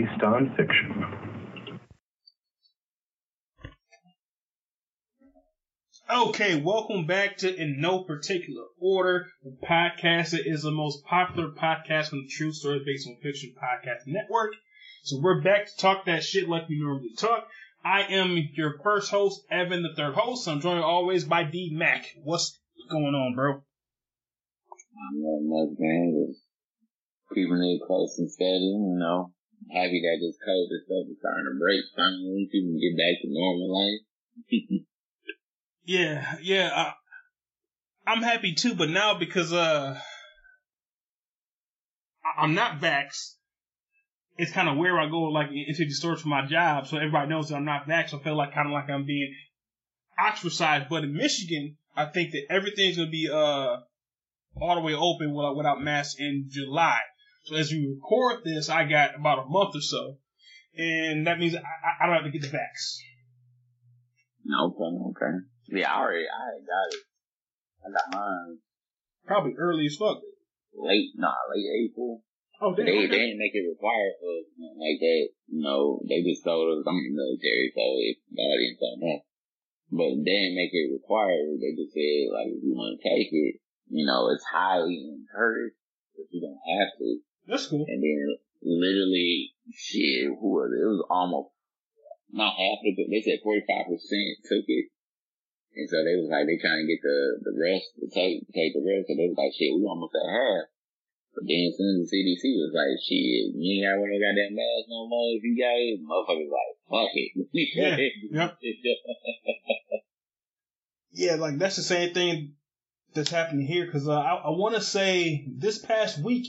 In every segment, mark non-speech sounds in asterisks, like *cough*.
Based on fiction. Okay, welcome back to In No Particular Order, the podcast that is the most popular podcast on the True Story Based on Fiction Podcast Network. So we're back to talk that shit like we normally talk. I am your first host, Evan, the third host. I'm joined always by D Mac. What's going on, bro? I'm not much, man. Just keeping it close and steady, you know. Happy that this COVID stuff is starting to break finally. People can get back to normal life. *laughs* Yeah, yeah. Uh, I'm happy too, but now because uh, I- I'm not vaxxed, it's kind of where I go like into the stores for my job, so everybody knows that I'm not vaxxed. I feel like kind of like I'm being ostracized. But in Michigan, I think that everything's gonna be uh all the way open without masks in July. So as we record this, I got about a month or so, and that means I, I don't have to get the vax. Okay, okay. Yeah, I already, I already got it. I got mine Probably early as fuck. late, nah, late April. Oh, damn. They, okay. they didn't make it required for us nothing like that. You know, they just told us I'm in the military, so if nobody didn't tell me. But they didn't make it required. They just said, like, if you want to take it, you know, it's highly encouraged, but you don't have to. That's cool. And then literally, shit, who was it? It was almost not half of it. They said 45% took it. And so they was like, they trying to get the, the rest to take, take the rest. So they was like, shit, we almost at half. But then as soon as the CDC was like, shit, you ain't got one of those goddamn masks no more if you got it. Motherfuckers like, fuck it. Yeah, Yeah, like that's the same thing that's happening here because uh, I, I want to say this past week,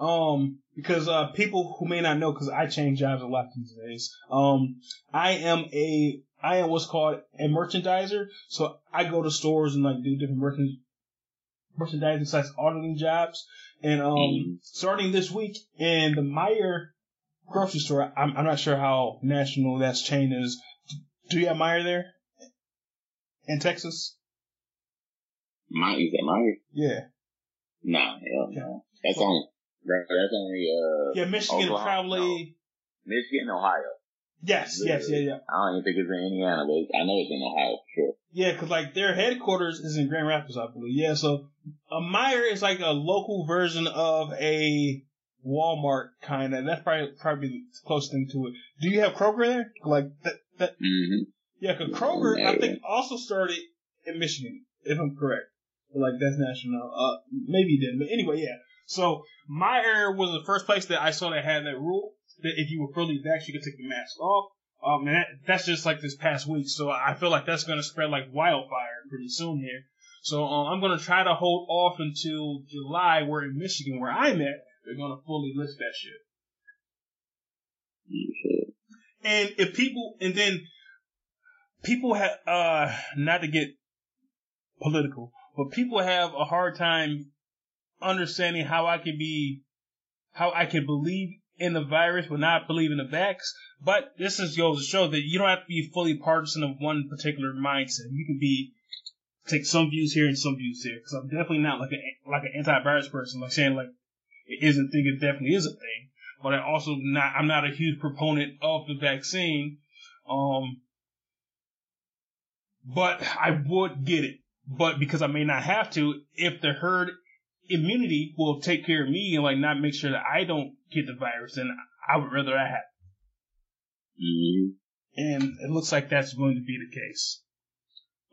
um, because uh, people who may not know, because I change jobs a lot these days. Um, I am a I am what's called a merchandiser, so I go to stores and like do different merchand merchandising sites auditing jobs. And um, Mhm. starting this week in the Meijer grocery store, I'm, I'm not sure how national that chain is. Do you have Meijer there in Texas? My, you said Meijer? Yeah. Nah, hell no. That's only, that's only, uh, Yeah, Michigan Oklahoma, probably. Michigan, Ohio. Yes, yes, yeah, yeah. I don't even think it's in Indiana, but I know it's in Ohio for sure. Yeah, because like their headquarters is in Grand Rapids, I believe. Yeah, so a Meijer is like a local version of a Walmart kind of. That's probably probably the closest thing to it. Do you have Kroger there? Like that? That Mm-hmm. yeah, because Kroger I think also started in Michigan, if I'm correct. But, Like that's national. Uh, maybe it didn't, but anyway, yeah. So my area was the first place that I saw that had that rule that if you were fully vaxxed, you could take the mask off. Um, and that, that's just like this past week. So I feel like that's going to spread like wildfire pretty soon here. So um, I'm going to try to hold off until July, where in Michigan, where I'm at, they're going to fully lift that shit. And if people, and then people have, uh, not to get political, but people have a hard time understanding how I can be, how I can believe in the virus but not believe in the vax. But this is goes to show that you don't have to be fully partisan of one particular mindset. You can be take some views here and some views there. Because I'm definitely not like a like an anti-virus person, like saying like it isn't thing. It definitely is a thing. But I also not I'm not a huge proponent of the vaccine. Um, but I would get it. But because I may not have to, if the herd immunity will take care of me and like not make sure that I don't get the virus, and I would rather I happen. Mm-hmm. And it looks like that's going to be the case.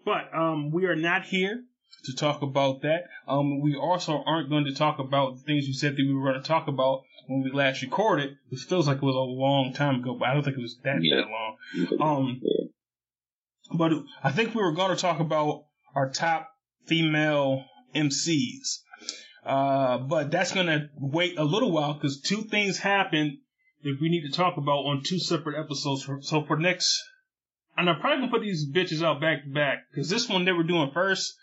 But um, we are not here to talk about that. Um, we also aren't going to talk about the things you said that we were going to talk about when we last recorded, which feels like it was a long time ago, but I don't think it was that Yeah. that long. Um, but I think we were going to talk about our top female MCs. Uh, but that's gonna wait a little while because two things happened that we need to talk about on two separate episodes. For, so for next, and I'm probably gonna put these bitches out back to back because this one they were doing first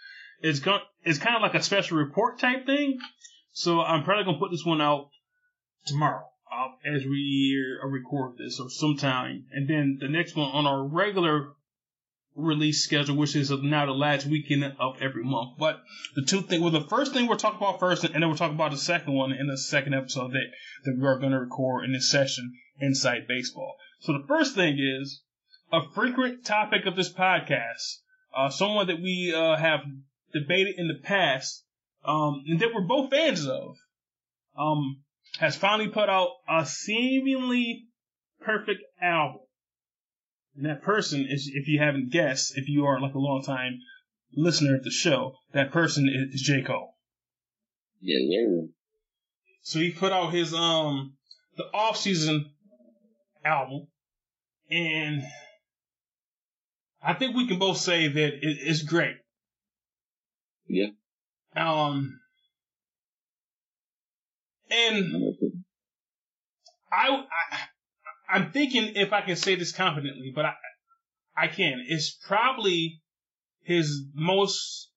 is gonna it's kind of like a special report type thing. So I'm probably gonna put this one out tomorrow uh, as we uh, record this or sometime, and then the next one on our regular release schedule, which is now the last weekend of every month. But the two things, well, the first thing we'll talk about first, and then we'll talk about the second one in the second episode that, that we are going to record in this session, Inside Baseball. So the first thing is a frequent topic of this podcast, uh, someone that we uh, have debated in the past, um, and that we're both fans of, um, has finally put out a seemingly perfect album. And that person is, if you haven't guessed, if you are like a long time listener of the show, that person is, is J. Cole. Yeah, yeah. So he put out his um the off season album, and I think we can both say that it, it's great. Yeah. Um, and I, I I'm thinking if I can say this confidently, but I I can. It's probably his most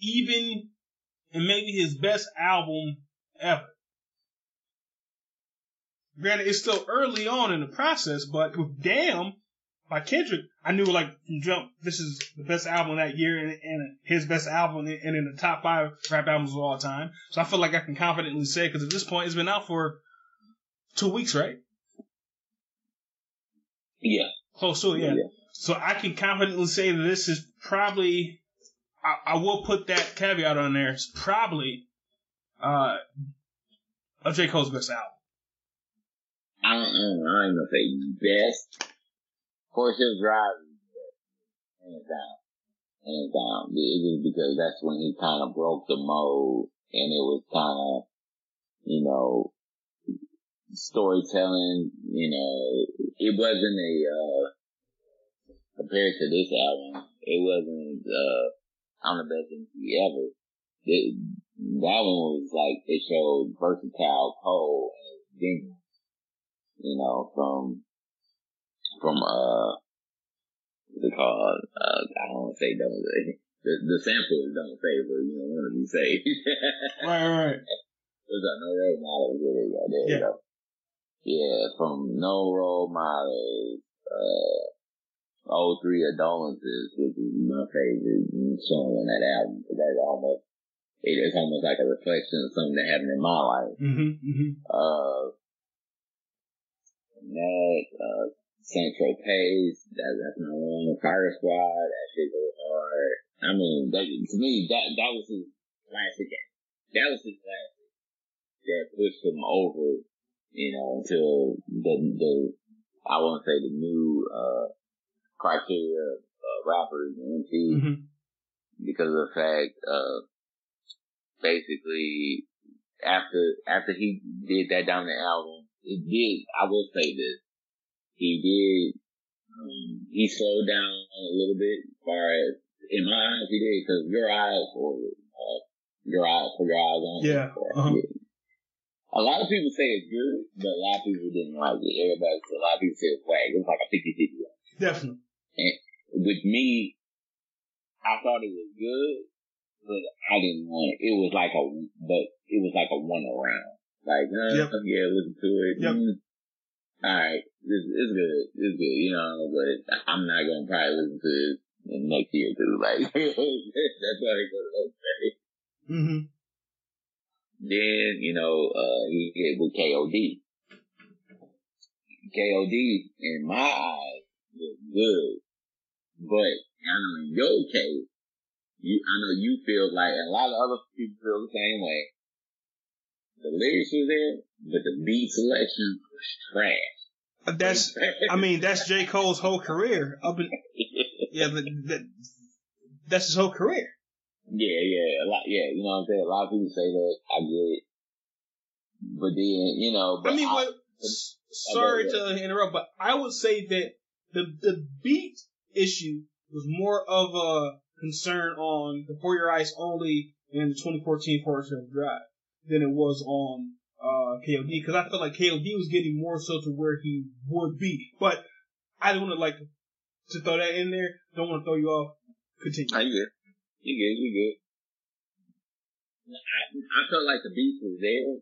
even and maybe his best album ever. Granted, it's still early on in the process, but with Damn by Kendrick, I knew like from jump, this is the best album that year and, and his best album and in the top five rap albums of all time. So I feel like I can confidently say because at this point it's been out for two weeks, right? Yeah. Close to it, yeah. Yeah. So I can confidently say that this is probably, I, I will put that caveat on there, it's probably uh, a J. Cole's best album. I don't, I ain't gonna say best. Of course, his drive is best. Hands down. Hands down. It was because that's when he kind of broke the mold and it was kind of, you know, storytelling, you know, it wasn't a, uh, compared to this album, it wasn't, uh, I'm the best MC ever. It, that one was like, it showed versatile Cole and genuine, you know, from, from, uh, what's it called? Uh, I don't want to say don't say. The, the sample is don't say, but you know, one of you say. *laughs* Right, right. There's a no role model really right there. Yeah. You know? Yeah, from no role models, uh, all three adolescents, which is my favorite song on that album. Cause that's almost, it is almost like a reflection of something that happened in my life. Mm-hmm, mm-hmm. Uh, that, uh, Saint Tropez, that, that's my one. Fire Squad, that shit goes hard. I mean, that, to me, that, that was his classic. That was his classic. That pushed him over, you know, until the, the, I won't say the new, uh, criteria, uh, rappers and MCs Mm-hmm. because of the fact, uh, basically after, after he did that down the album, it did, I will say this, he did, um, he slowed down a little bit as far as, in my eyes he did, cause your eyes for, uh, your eyes, for your eyes on. Yeah, uh-huh. A lot of people say it's good, but a lot of people didn't like it. Everybody, a lot of people say it's whack. It was like a 50-50. Definitely. And with me, I thought it was good, but I didn't want it. It was like a, but it was like a one around. Like, uh, Yep. yeah, listen to it. Yep. Mm. All right, this it's good. It's good, you know. But I'm not gonna probably listen to it next year too. Like, *laughs* that's why they go to those. Mm-hmm. Then, you know, uh, he hit with KOD. KOD, in my eyes, was good. But, I know in your case, you, I know you feel like, a lot of other people feel the same way. The lyrics were there, but the beat selection was trash. That's, I mean, that's J. Cole's whole career. Up in, yeah, but that, that's his whole career. Yeah, yeah, a lot, yeah, you know what I'm saying? A lot of people say that, I get it. But then, you know, but I mean, I- what, s- sorry to interrupt, but I would say that the the beat issue was more of a concern on the For Your Eyes Only in the 2014 Forest Hills Drive than it was on uh, KOD because I felt like KOD was getting more so to where he would be. But I don't want to like to throw that in there. Don't want to throw you off. Continue. Are you good? You good? You good? I, I felt like the beast was there.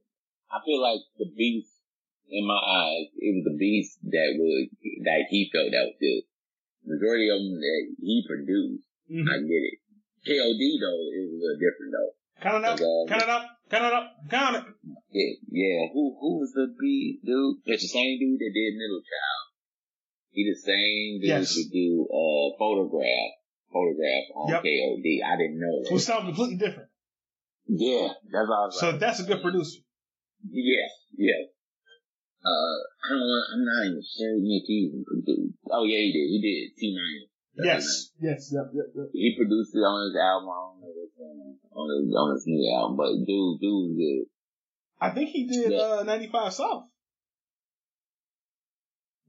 I feel like the beast in my eyes, it was the beast that was that he felt that was good. Majority of them that he produced, Mhm. I get it. KOD though, it was a little different though. Count it up. Okay. Count it up. Count it up. Count it. Yeah, yeah. Who who was the beast dude? It's the same dude that did Middle Child. He the same dude Yes. that do uh photograph photograph on Yep. KOD. I didn't know It that. was something completely different. Yeah, that's all So like. that's a good producer. Yes, yes. Uh, I don't know, I'm not even sure Nick even produced. Oh yeah, he did. He did. T minus. Yes. Yes. Yep. Yep. Yep. He produced it on his album. I don't know what's going on on his, on his new album, but dude, dude was good. I think he did Yeah. uh, 95 South.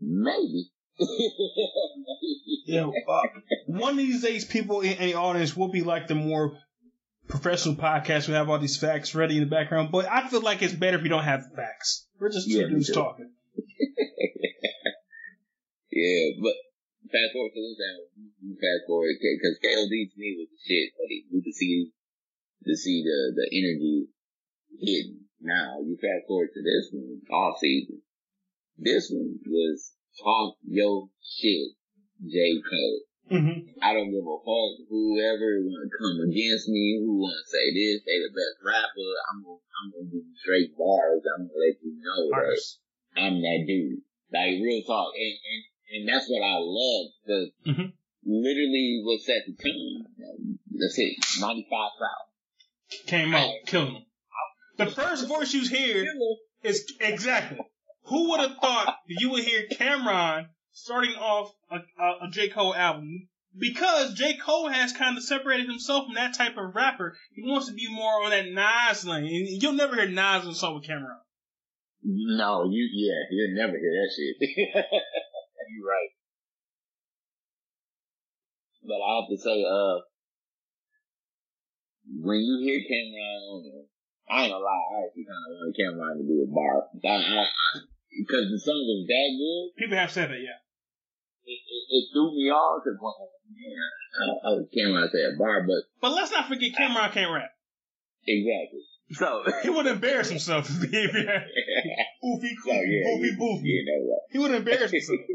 Maybe. Yeah. Uh, one of these days, people in, in the audience will be like the more professional podcast. We have all these facts ready in the background. But I feel like it's better if you don't have facts. We're just two Yeah, dudes talking. *laughs* yeah, but fast forward to this album. Fast forward because KLD to me was the shit. But you could see to see the the energy hidden. Now you fast forward to this one, all season. This one was talk your shit, J Cole. Mm-hmm. I don't give a fuck whoever want to come against me, who want to say this, they the best rapper. I'm gonna, I'm gonna give you straight bars. I'm gonna let you know that I'm that dude. Like real talk, and and, and that's what I love because Mhm. literally what set the tone. That's it, 95 South. Came out, him. The first voice you hear is exactly. Who would have thought you would hear Cam'ron starting off a, a, a J. Cole album? Because J. Cole has kind of separated himself from that type of rapper. He wants to be more on that Nas lane. And you'll never hear Nas on a song with Cam'ron. No, you yeah, you'll never hear that shit. *laughs* You're right. But I have to say, uh, when you hear Cam'ron on I ain't gonna lie, I actually kind of wanted Cam'ron to do a bar. I, I, because the song was that good, People have said that, yeah. it, it, it threw me off. Cause well, man, I, I was Cam'ron say a bar, but But let's not forget Cam'ron can't rap. exactly. So, *laughs* He would embarrass himself if he *laughs* oofy, so yeah, oofy, boofy. you know what? He would embarrass himself. *laughs*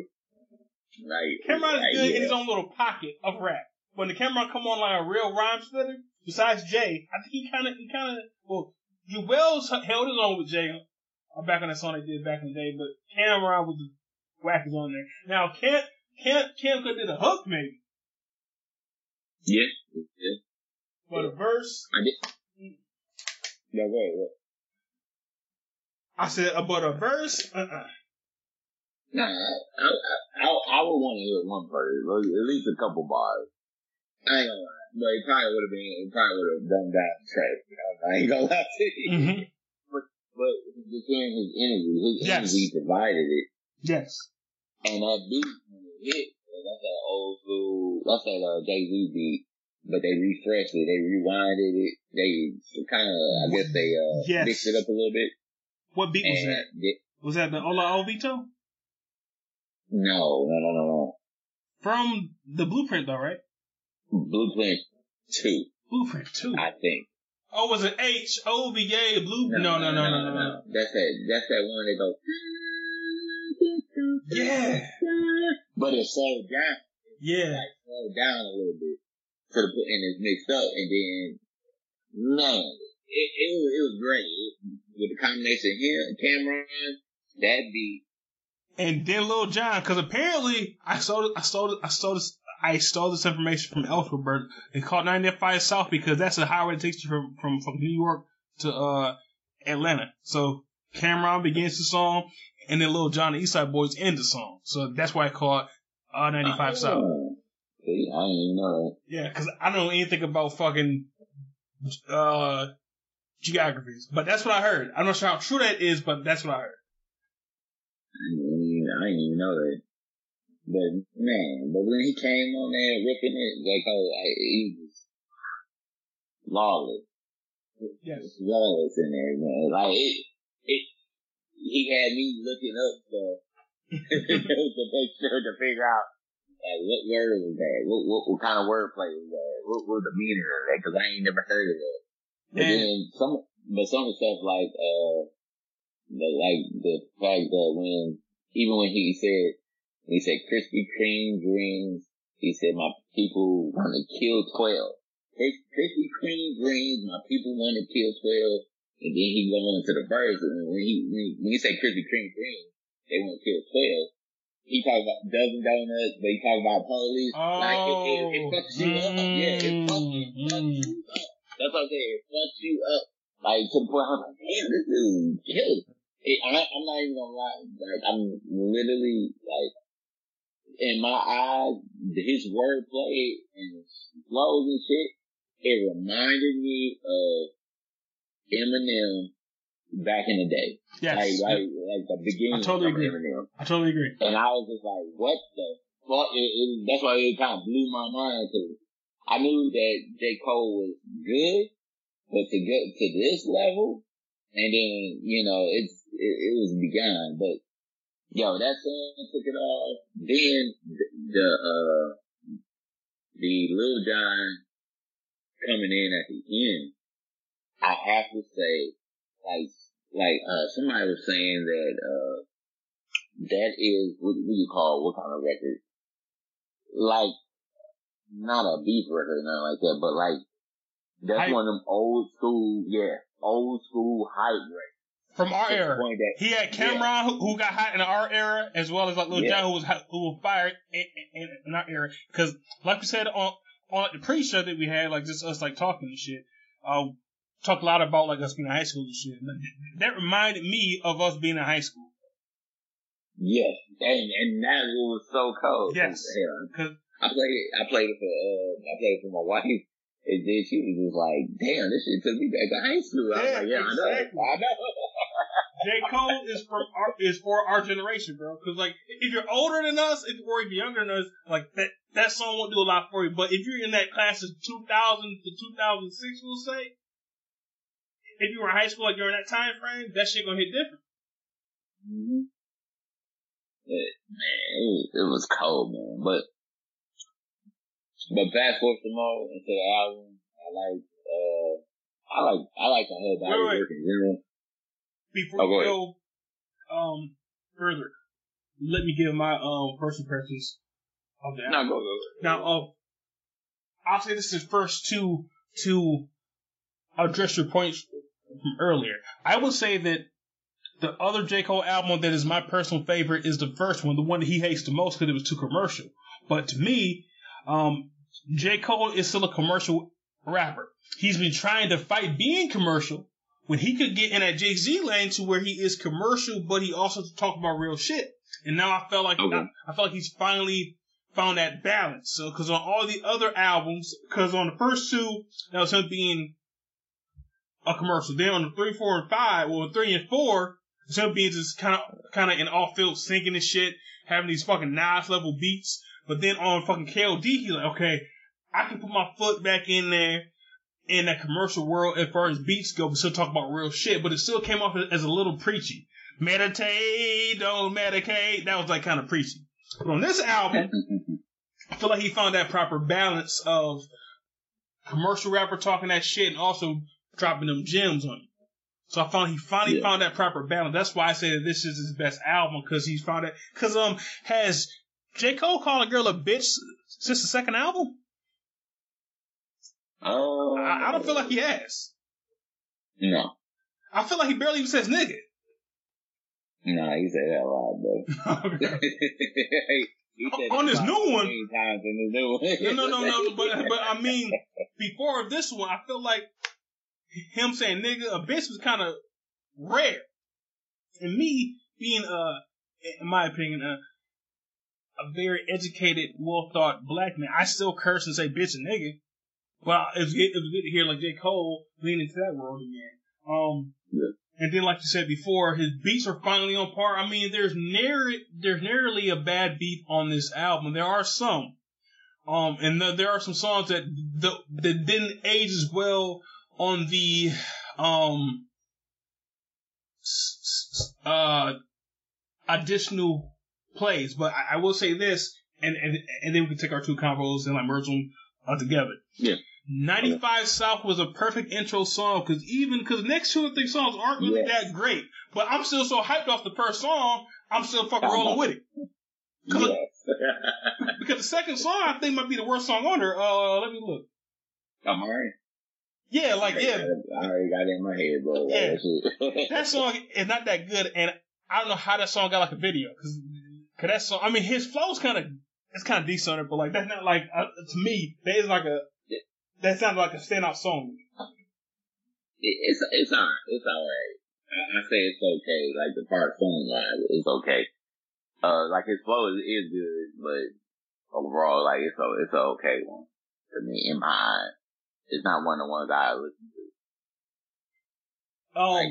Right. Cam'ron is right, good yeah. in his own little pocket of rap. When the Cam'ron come on like a real rhyme stutter, besides Jay, I think he kind of, he kind of, well, Wells held his own with Jay uh, back on that song they did back in the day, but Cam'ron was the whackers on there. Now, Cam, Cam, Cam could did a hook maybe, Yeah. Yeah. but a verse, I did. No, go ahead. go ahead. I said, uh, but a verse, uh-uh. Nah, I, I, I, I would want to hear one verse, at least a couple bars. I ain't gonna lie, but it probably would have been, it probably would have dumbed down the track. You know, I ain't gonna lie to you. Mm-hmm. But just hearing his energy, his Yes. energy divided it, Yes. and that beat when it hit, that's that old school, that's that uh, Jay Z beat. But they refreshed it, they rewinded it, they kind of, I guess they uh Yes. mixed it up a little bit. What beat was and that? Was that the Ola Ovito? no, no, no, no, no. From the Blueprint though, right? Blueprint two, Blueprint 2. I think. Oh, was it H O V A Blue? No, no, no, no, no, no. That's that. That's that one that goes. Yeah. But it slowed down. Yeah. Like slowed down a little bit to the point, and it's mixed up, and then man, it it was, it was great it, with the combination of him, Cam'ron, that beat. And then Lil Jon, because apparently I saw I stole, I saw this, I stole this information from Alphabet. They called 95 South because that's the highway that takes you from, from, from New York to, uh, Atlanta. So Cam'ron begins the song and then Little John and East Side Boyz end the song. So that's why I call it, uh, 95 South. Oh. See, I didn't know that. Yeah, because I don't know anything about fucking, uh, geographies. But that's what I heard. I'm not sure how true that is, but that's what I heard. I didn't I didn't even know that. But man, but when he came on there ripping it, like oh, I, he was flawless. Yes. flawless in there, man. Like it, it, he had me looking up stuff *laughs* to make sure to figure out like what word was that, what what, what kind of wordplay was that, what was the meaning of that? Because I ain't never heard of that. But then some, but some of the stuff like uh, the, like the fact that when even when he said he said Krispy Kreme dreams, he said my people want to kill twelve. Krispy Kreme dreams, my people want to kill twelve. And then he go into the verse, and when he when, he- when he say Krispy Kreme dreams, they want to kill twelve. He talk about dozen donuts, but he talk about police. like it, it, it Oh. fucks you up. Mm-hmm. Yeah, it fucks, it fucks you up. That's what I'm saying. It fucks you up. Like to the point I'm like, damn, this dude killed. It, I, I'm not even gonna lie. Like I'm literally like in my eyes, his wordplay and his flows and shit. It reminded me of Eminem back in the day. Yes. Like, like, like the beginning I totally agree. Eminem. I totally agree. And I was just like, what the fuck? It, it, that's why it kind of blew my mind because I knew that J. Cole was good, but to get to this level, and then, you know, it's, it, it was beyond, but yo, that song took it off. Then the, the uh, the Lil Jon coming in at the end, I have to say, like, like, uh, somebody was saying that, uh, that is what, what do you call what kind of record? Like not a beef record or nothing like that, but like that's Hype. one of them old school, yeah, old school hype records. From our era. He had Cam'ron who, who got hot in our era, as well as like Lil Yeah. Jon who was hot, who was fired in, in, in our era. Because like we said on on like, the pre-show that we had, like just us like talking and shit. Uh, talked a lot about like us being in high school and shit. And That reminded me of us being in high school. Yes, and and that was so cold. Yes. Cause I played it. I played it for uh, I played it for my *laughs* wife, and then she was just like, "Damn, this shit took me back to high school." I was like, "Yeah, exactly. I know, I know." J. Cole is for our, is for our generation, bro. Because like, if you're older than us, if, or if you're younger than us, like that that song won't do a lot for you. But if you're in that class of 2000 to 2006, we'll say, if you were in high school, like you're that time frame, that shit gonna hit different. hmm It, man, it it was cold, man. But but fast forward more into the album. I like uh I like I like the whole body Wait, wait. work in general. Before Oh, go we ahead. go um further, let me give my um first impressions of the album. No, go go. go. Now, uh, I'll say this is first to to address your points from earlier. I would say that the other J Cole album that is my personal favorite is the first one, the one that he hates the most because it was too commercial. But to me, um, J Cole is still a commercial rapper. He's been trying to fight being commercial when he could get in that Jay Z lane to where he is commercial, but he also talk about real shit. And now I felt like Okay. I, I felt like he's finally found that balance. So, because on all the other albums, because on the first two, that was him being a commercial. Then on the three, four, and five, well, three and four, it's him being just kind of, kind of in off field singing and shit, having these fucking Nas level beats. But then on fucking KOD, he's like, okay, I can put my foot back in there in that commercial world as far as beats go, but still talk about real shit. But it still came off as a little preachy. Meditate, don't medicate. That was like kind of preachy. But on this album, I feel like he found that proper balance of commercial rapper talking that shit and also dropping them gems on you. So I found he finally Yeah. found that proper balance. That's why I say that this is his best album because he's found it. Because um, has J Cole called a girl a bitch since the second album? Oh, I, I don't feel like he has. no, I feel like he barely even says nigga. no, he said that a lot, bro. *laughs* *laughs* On this new one. times in the new one. no, no, no, no. But but I mean, *laughs* before this one, I feel like him saying nigga a bitch was kind of rare. And me being uh, in my opinion, uh, a very educated, well thought black man, I still curse and say bitch and nigga. But it was, good, it was good to hear like J Cole lean into that world again. Um, Yeah. and then like you said before, his beats are finally on par. I mean, there's near there's nearly a bad beat on this album. There are some. Um, and th- there are some songs that the, that didn't age as well on the um uh additional plays, but I, I will say this, and, and and then we can take our two combos and like merge them uh, together. Yeah. 95 South was a perfect intro song because even because next two or three songs aren't really Yes. that great, but I'm still so hyped off the first song, I'm still fucking rolling with it. Yes. *laughs* Because the second song I think might be the worst song on there. Uh, let me look. I'm alright. Yeah, like yeah, I already got it in my head, bro. Yeah. *laughs* That song is not that good, and I don't know how that song got like a video because cause that song. I mean, his flow's kind of it's kind of decent but like that's not like uh, to me that is like a that sounds like a standout song. It's it's alright. It's alright. I, I say it's okay. Like the part song wise, it's okay. Uh, like his flow is, is good, but overall, like it's a it's a okay one to me in my eyes. It's not one of the ones I listen to. Um, Like,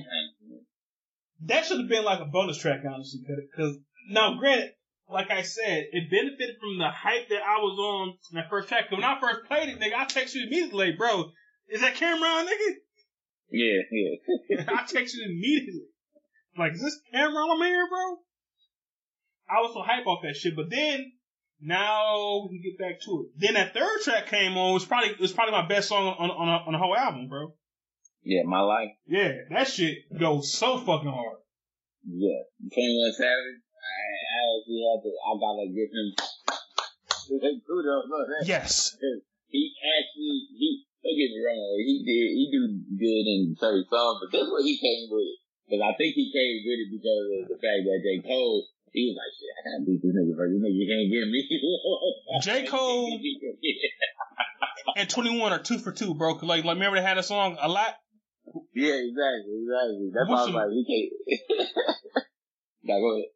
that should have been like a bonus track, honestly, because now, granted, like I said, it benefited from the hype that I was on in that first track. when I first played it, nigga, I texted you immediately, like, bro, is that Cam'ron, nigga? yeah, yeah. *laughs* I texted him immediately. Like, is this Cam'ron I'm here, bro? I was so hype off that shit, but then now we can get back to it. Then that third track came on. It was probably it was probably my best song on on, on the whole album, bro. yeah, my life. Yeah, that shit goes so fucking hard. Yeah. Twenty One Savage. I, I actually had to. I gotta give him kudos on that. Yes. He actually he. Don't get me wrong. He did. He do good in certain songs, but that's what he came with. Because I think he came with it because of the fact that J Cole. He was like, shit, I gotta beat this nigga first. This nigga can't get me. *laughs* J. Cole- And 21 are two for two, bro. 'Cause Like, like remember they had a song a lot? yeah, exactly, exactly. That's why I was like, we can't. *laughs* now go ahead.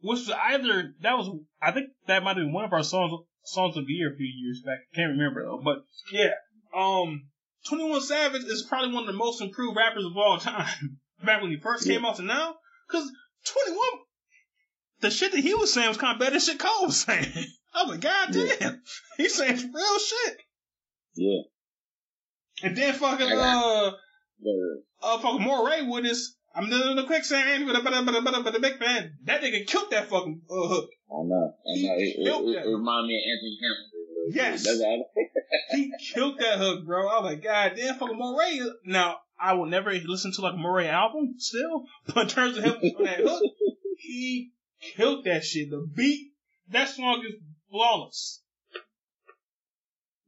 Which was either, that was, I think that might have been one of our songs, songs of the year a few years back. Can't remember though. But yeah, um, 21 Savage is probably one of the most improved rappers of all time. *laughs* Back when he first came out to now. Cause 21, the shit that he was saying was kind of better than shit Cole was saying. *laughs* I was like, God damn. *laughs* He's saying some real shit. Yeah. And then fucking, uh, But, uh, fucking Morray with his, I'm in the quicksand, but the big fan. That nigga killed that fucking, uh, hook. I know. I know. It, it, killed it, that. it reminded me of Anthony Hamilton. Yes. *laughs* He killed that hook, bro. I was like, God damn, fucking Morray. Now, I will never listen to like a Morray album still, *laughs* but in terms of him on that hook, he killed that shit. The beat, that song is flawless.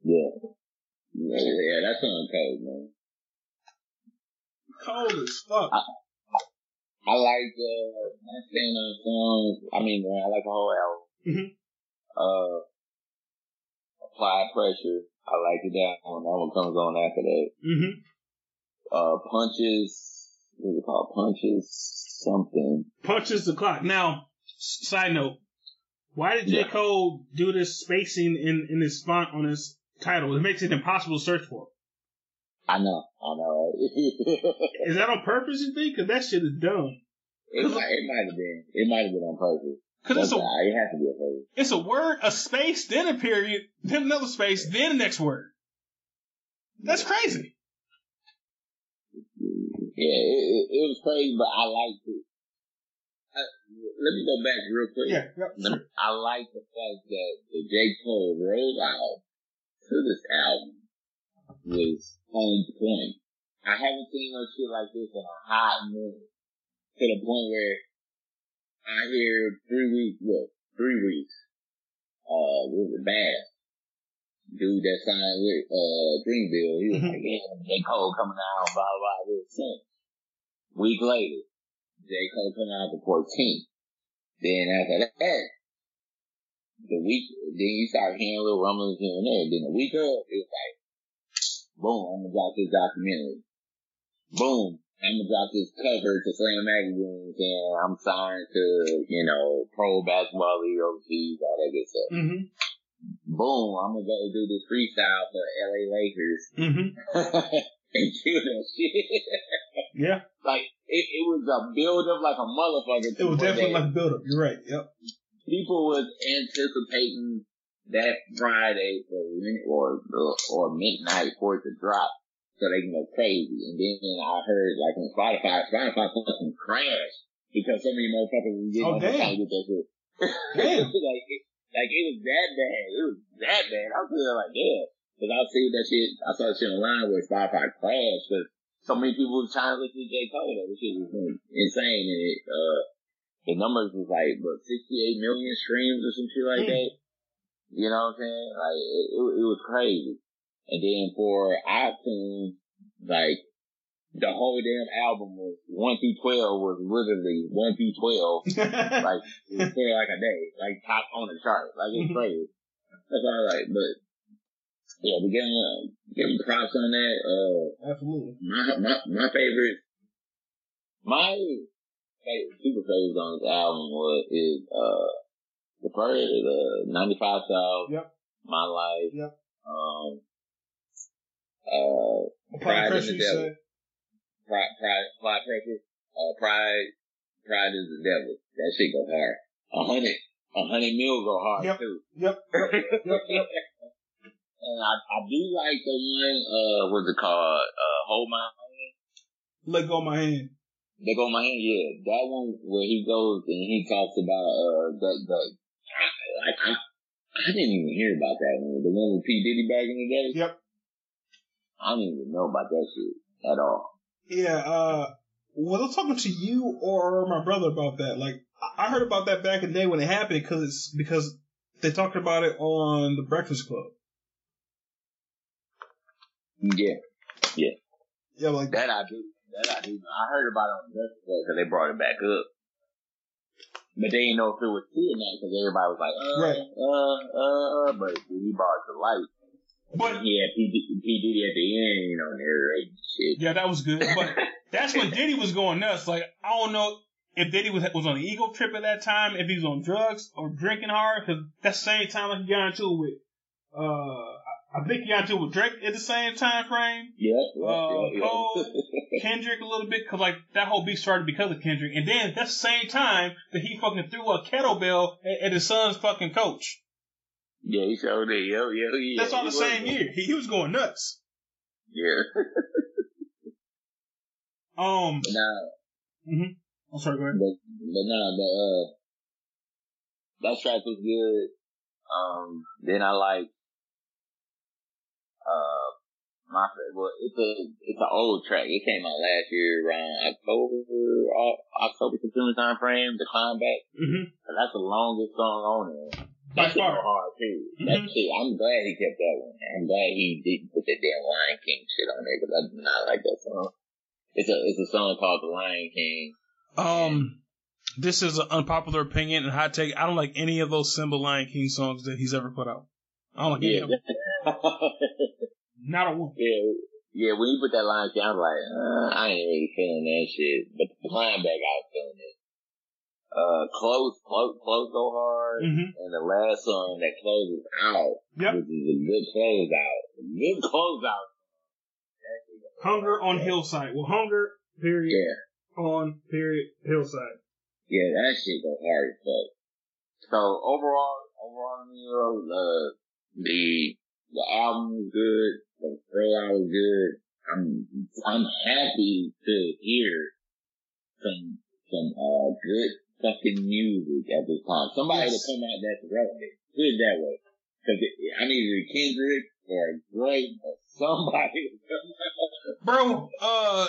Yeah. Yeah, yeah, that song cold, man. Cold as fuck. I like uh my stand up song. I mean, man, I like the whole album. Mhm. Uh, apply pressure. I like it that one. That one comes on after that. Mm-hmm. Uh, punches. What is it called? Punches something. Punches the clock. Now, side note, why did J. Yeah. Cole do this spacing in, in his font on his title? It makes it impossible to search for. I know. I know. *laughs* Is that on purpose, you think? Because that shit is dumb. it might. It might have been. It might have been on purpose. Because it's a why it has to be on purpose. It's a word, a space, then a period, then another space, then the next word. That's crazy. Yeah, it, it, it was crazy, but I liked it. Uh, let me go back real quick. Yeah. yep, Let sure. me- I like the fact that the J. Cole rollout to this album was on point. I haven't seen no shit like this in a hot minute. To the point where I hear three weeks, look, three weeks, uh, with the bad dude that signed with, uh, Dreamville, he was Mhm. like, yeah, J. Cole coming out, blah, blah, blah, this, that. Week later, J. Cole coming out the 14th. Then after that, the week, then you start hearing little rumblings here and there. Then the week up, it was like, boom, I'm gonna drop this documentary. Boom, I'm gonna drop this cover to Slam Magazine saying I'm signed to, you know, Pro Basketball League overseas, all that good stuff. Mm-hmm. Boom, I'm gonna go do this freestyle for LA Leakers. Mm-hmm. *laughs* and kill that shit. Yeah. like, it, it was a build up like a motherfucker. It was definitely like a build up. You're right. Yep. people was anticipating that Friday for min- or or midnight for it to drop so they can go crazy. And then I heard like on Spotify, Spotify fucking crashed because so many motherfuckers getting Oh, on the damn. site with that shit. *laughs* Like, it, like it was that bad. It was that bad. I was feeling like, yeah. Cause I see that shit, I saw that shit online where Spotify crashed cause so many people was trying to listen to J. Cole. That shit was insane. And it, uh, the numbers was like, what, 68 million streams or some shit like Mm. that. You know what I'm saying? Like, it, it, it was crazy. And then for iTunes, like, the whole damn album was 1 through 12 was literally 1 through 12. *laughs* like, it was like a day. Like, top on the chart. Like, it's crazy. That's all right. But, yeah, we give him, uh, give him props on that. Uh, Absolutely. my, my, my favorite, my favorite, super favorite on this album was, is, uh, the first, the 95 South. Yep. My Life. Yep. Um, uh, Pride pressure, the Devil. Pride, Pride, Pride Pressure. Uh, Pride, Pride is the devil. That shit go hard. A hundred, a hundred mil go hard Yep. too. Yep. *laughs* Yep. Yep. And I, I do like the one, uh, what's it called? Uh, Hold My Hand. Let go my hand. Let go my hand, yeah. That one where he goes and he talks about uh that that like I, I didn't even hear about that one. The one with P Diddy back in the day. Yep. I didn't even know about that shit at all. Yeah, uh, was I talking to you or my brother about that? Like, I I heard about that back in the day when it happened because it's because they talked about it on the Breakfast Club. Yeah, Yeah, yeah. like that I do. That I do. I heard about it on the Breakfast Club because they brought it back up. But they didn't know if it was true or not because everybody was like, uh, Right. uh, uh, but he brought it to light. But He had P, P Diddy at the end, you know, narrating shit. yeah, that was good. But *laughs* that's when Diddy was going nuts. Like, I don't know if Diddy was was on an ego trip at that time, if he was on drugs or drinking hard, because that's the same time like he got into it with. Uh, I think into with Drake at the same time frame. Yep. yep, Uh, yep. Cole, *laughs* Kendrick a little bit because like that whole beef started because of Kendrick, and then that's the same time that he fucking threw a kettlebell at, at his son's fucking coach. Yeah, he showed it. Yo, yo, yeah. That's all he the was- same year. He, he was going nuts. Yeah. *laughs* Um, But nah, I'm sorry, go ahead. but, but nah, but, uh, that track was good. Um, then I like, uh, my well, it's a, it's an old track. It came out last year around October, October, September time frame, the climb back. Mm-hmm. And that's the longest song on there. That's far. hard too. That Mhm. shit, I'm glad he kept that one. I'm glad he didn't put that damn Lion King shit on there because I do not like that song. It's a it's a song called The Lion King. Um, this is an unpopular opinion and hot take. I don't like any of those Simba Lion King songs that he's ever put out. I don't like any of them. *laughs* Not a one. yeah, yeah. When you put that line down, I was like, uh, I ain't really feeling that shit. But the climb back, I was feeling it. Uh, close, close, close go hard. Mm-hmm. And the last song that closes out, Yep. which is a good close out, good close out. Hunger on Hillside. Well, hunger, period, Yeah. on, period, Hillside. Yeah, that shit go hard as fuck. So overall, overall, you know, uh, the the album was good. The rollout was good. I'm I'm happy to hear some some uh good fucking music at this time. Somebody Yes. to come out that's relevant. Put it that way. Because I needed a Kendrick or a Drake or somebody. Bro, uh,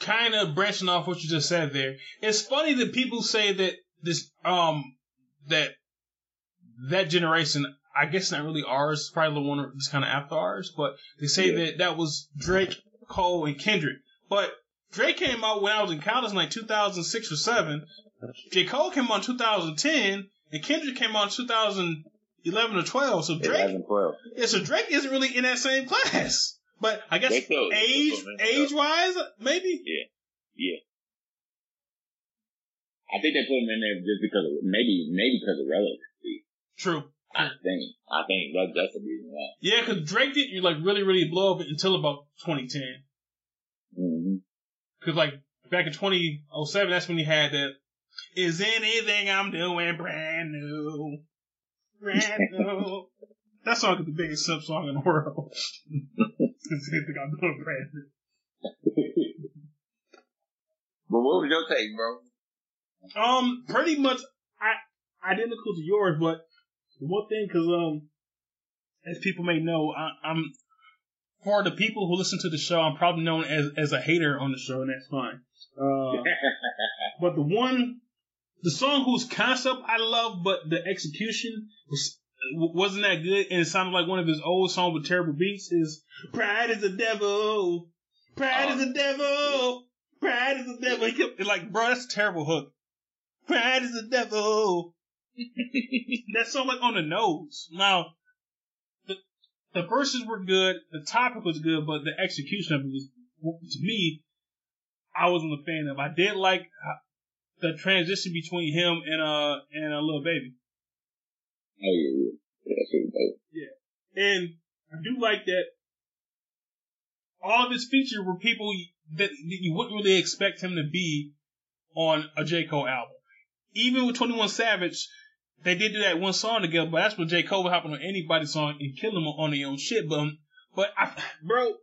kind of branching off what you just said there. It's funny that people say that this, um, that that generation, I guess not really ours, probably the one that's kind of after ours, but they say Yeah. that that was Drake, Cole, and Kendrick. But Drake came out when I was in college in like 2006 or 7. J. Cole came out in 2010, and Kendrick came out in 2011 or 12. So Drake, 11, 12. yeah, so Drake isn't really in that same class. But I guess age age wise, maybe. Yeah, yeah. I think they put him in there just because of, maybe, maybe because of relevancy. True. I think. I think that, that's the reason why. Yeah, because Drake didn't like really really blow up until about 2010. Mm-hmm. Because like back in 2007, that's when he had that. Is anything I'm doing brand new? Brand *laughs* new. that song is the biggest simp song in the world. *laughs* Same thing I'm doing, Brandon. But what was your take, bro? Um, pretty much I, identical to yours, but one thing, because um, as people may know, I, I'm for the people who listen to the show, I'm probably known as as a hater on the show, and that's fine. Uh, *laughs* but the one, the song whose concept I love, but the execution was wasn't that good, and it sounded like one of his old songs with terrible beats. Is "Pride is the devil, pride is the devil, pride is the devil." He kept like, bro, that's a terrible hook. Pride is the devil. *laughs* that sounded like on the nose. Now, the the verses were good, the topic was good, but the execution of it was, to me, I wasn't a fan of. I did like uh, the transition between him and uh and a Lil Baby. Oh yeah, yeah, that's Yeah, and I do like that. All of his features were people that you wouldn't really expect him to be on a J Cole album. Even with Twenty One Savage, they did do that one song together, but that's when J Cole would hop on anybody's song and kill them on their own shit. But um, but I, bro,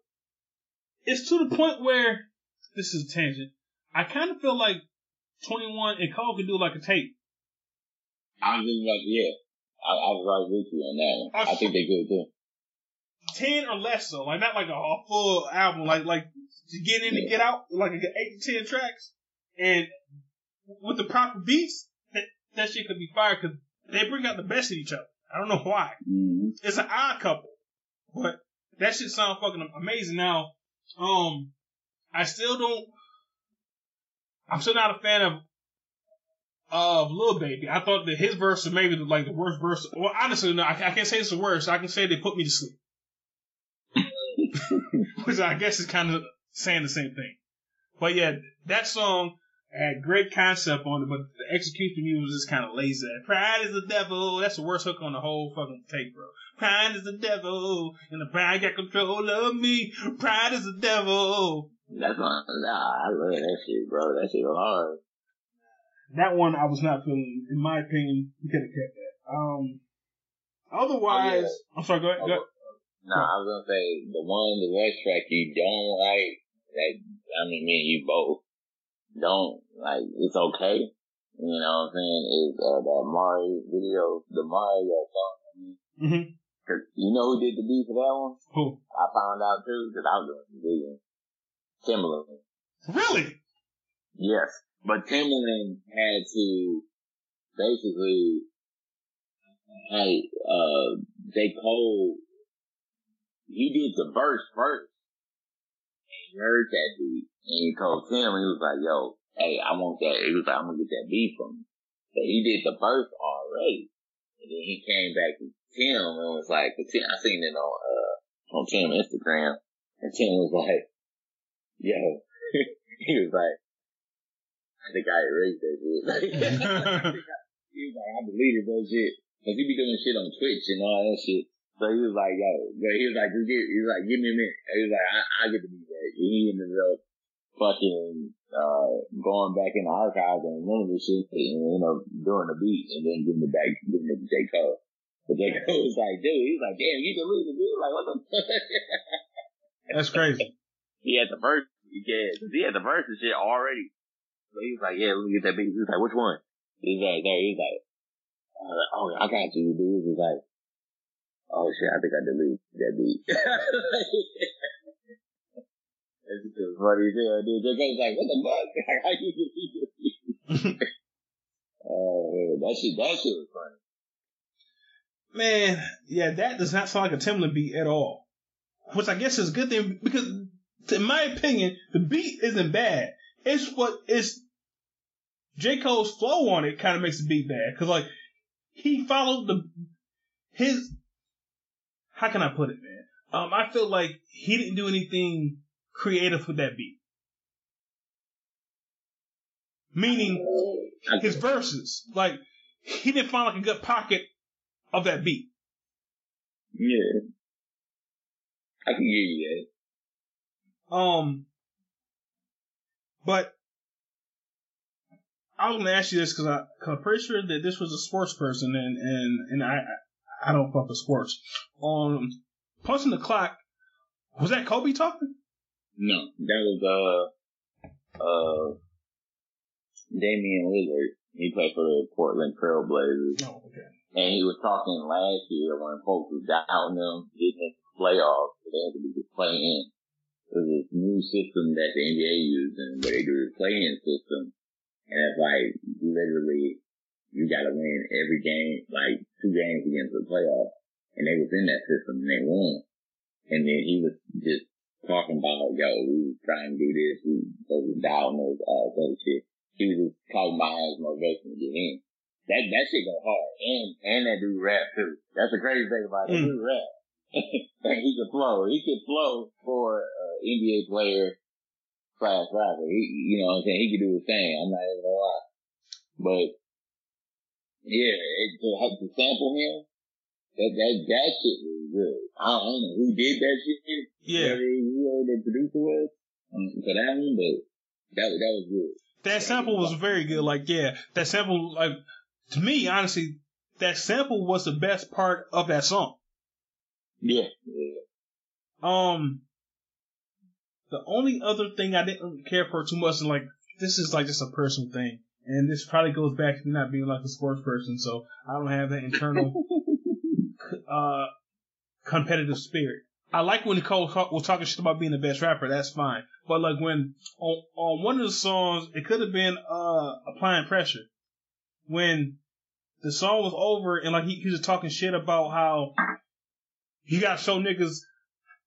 it's to the point where this is a tangent. I kind of feel like 21 and Cole could do like a tape. I was just like, yeah, I, I was right with you on that one. I, I think they could do. Ten or less though, like not like a, a full album, like like to get in yeah. and get out, like eight to ten tracks, and with the proper beats, that that shit could be fired because they bring out the best of each other. I don't know why. Mm-hmm. It's an odd couple, but that shit sounds fucking amazing. Now, um, I still don't. I'm still not a fan of of Lil Baby. I thought that his verse was maybe like the worst verse. Well, honestly, no, I, I can't say it's the worst. I can say they put me to sleep, *laughs* *laughs* which I guess is kind of saying the same thing. But yeah, that song had great concept on it, but the execution to me was just kind of lazy. Pride is the devil. That's the worst hook on the whole fucking tape, bro. Pride is the devil, and the pride got control of me. Pride is the devil. That's my, nah, I love that shit, bro. That shit was hard. That one I was not feeling. In my opinion, you could have kept that. Um, otherwise, oh, yeah. I'm sorry. Go ahead. Go. No, nah, I was gonna say the one, the West track you don't like. That I mean, me and you both don't like. It's okay. You know what I'm saying? Is uh, that Mari video, the Mari that song? Mm-hmm. Cause you know who did the beat for that one? Who? I found out too, cause I was doing the video. Timbaland. Really? Yes. But Timbaland had to basically hey, uh J. Cole he did the verse first. And he heard that beat. And he told Tim, he was like, yo, hey, I want that. He was like, I'm gonna get that beat from you. He did the verse already. And then he came back to Tim and was like, Tim, I seen it on, uh, on Tim Instagram. And Tim was like, yo, he was like, I think I erased that shit. he was like, I deleted that shit. Cause he be doing shit on Twitch and all that shit. So he was like, yo, he was like, he was like, give me a minute. He was like, I, I get to be that. He ended up fucking, uh, going back in the archives and none of this shit and, you know, doing the beat and then giving it back, giving it to J. Cole. But J. Cole was like, dude, he was like, damn, you deleted the beat? Like, what the fuck? *laughs* That's crazy. he had the verse, yeah, he had the verse and shit already. So he was like, yeah, let me get that beat. He was like, which one? He's like, there, he's like, oh, I got you, dude. He's like, oh shit, I think I deleted that beat. *laughs* That's just funny as hell, dude. Just like, what the fuck? *laughs* How you? *laughs* Oh, man, that shit, that shit was funny. Man, yeah, that does not sound like a Timbaland beat at all. Which I guess is a good thing because in my opinion, the beat isn't bad. It's what it's J. Cole's flow on it kind of makes the beat bad. Cause like, he followed the, his, how can I put it, man? Um, I feel like he didn't do anything creative with that beat. Meaning, his verses. Like, he didn't find like a good pocket of that beat. Yeah. I can hear you that. Um, but I was gonna ask you this because I'm pretty sure that this was a sports person, and and and I I don't fuck with sports. On punching the clock, was that Kobe talking? No, that was uh uh Damian Lillard. He played for the Portland Trailblazers. No, okay. And he was talking last year when folks was doubting them getting into the playoffs, so they had to be just playing in. There's this new system that the NBA using where they do the play-in system. And it's like literally you gotta win every game, like two games against the playoffs. And they was in that system and they won. And then he was just talking about, yo, we trying to do this, we was doubting us, all that shit. He was just talking about his motivation to get in. That that shit go hard. And and that dude rap too. That's the crazy thing about it. Mm. Dude rap. *laughs* and he could flow. He could flow for an NBA player slash rapper. He, you know what I'm saying? He could do his thing. I'm not even gonna lie. But yeah, it, to, to sample him, that that that shit was good. I don't, know who did that shit. Yeah. The producer was um, for that one, but that that was good. That sample was very good. Like, yeah, that sample, like, to me, honestly, that sample was the best part of that song. Yeah, yeah. Um, the only other thing I didn't care for too much, and like, this is like just a personal thing, and this probably goes back to not being like a sports person, so I don't have that internal, *laughs* uh, competitive spirit. I like when Nicole was talking shit about being the best rapper, that's fine. But like when, on, on one of the songs, it could have been, uh, applying pressure. When the song was over and like he, he was talking shit about how you gotta show niggas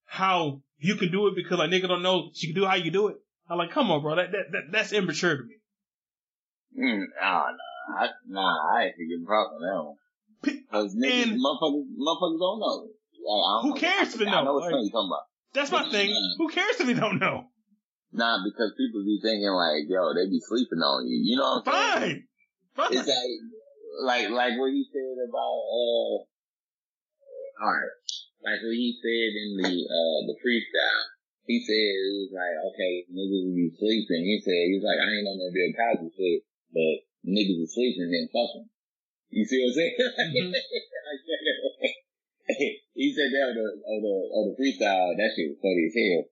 how you can do it because like nigga don't know she can do how you do it. I'm like, come on, bro, that, that, that that's immature to me. Mm, nah, nah, I, nah, I ain't give props on that one. Cause niggas, And- motherfuckers, motherfuckers don't know. I Who cares if they I know? know what you talking about. That's my thing. Who cares if they don't know? Nah, because people be thinking like, yo, they be sleeping on you. You know what I'm saying? Fine, fine. It's like, like, like what he said about, uh, alright. Like what he said in the, uh, the freestyle. He said, it was like, okay, niggas be sleeping. He said, he's like, I ain't on no Bill Cosby shit, but niggas are sleeping and then fucking. You see what I'm saying? *laughs* Mhm. *laughs* he said that on the, on the, on the freestyle. That shit was funny as hell.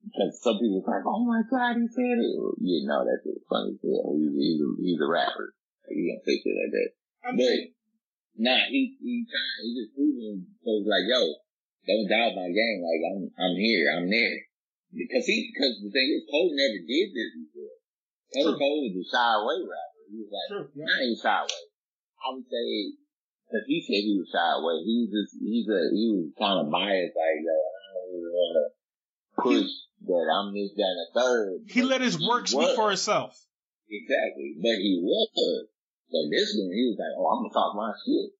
Because some people was like, oh my god, he said it. You know, that shit was funny as hell. He's, he's, a, he's a rapper. He gonna say shit like that. But, nah, he, he trying, he just proving, so it's like, yo, don't doubt my game. Like, I'm, I'm here, I'm there. Because he, because the thing is, Cole never did this before. Cole, Cole was a shy away rapper. He was like, True, yeah. not even shy away. I would say, cause he said he was shy away. He just, he's a, he was kind of biased, like, yo, I don't even want to push that I'm this, that, and third. He let his work speak for itself. Exactly. But he was. But this one, he was like, oh, I'm gonna talk my shit.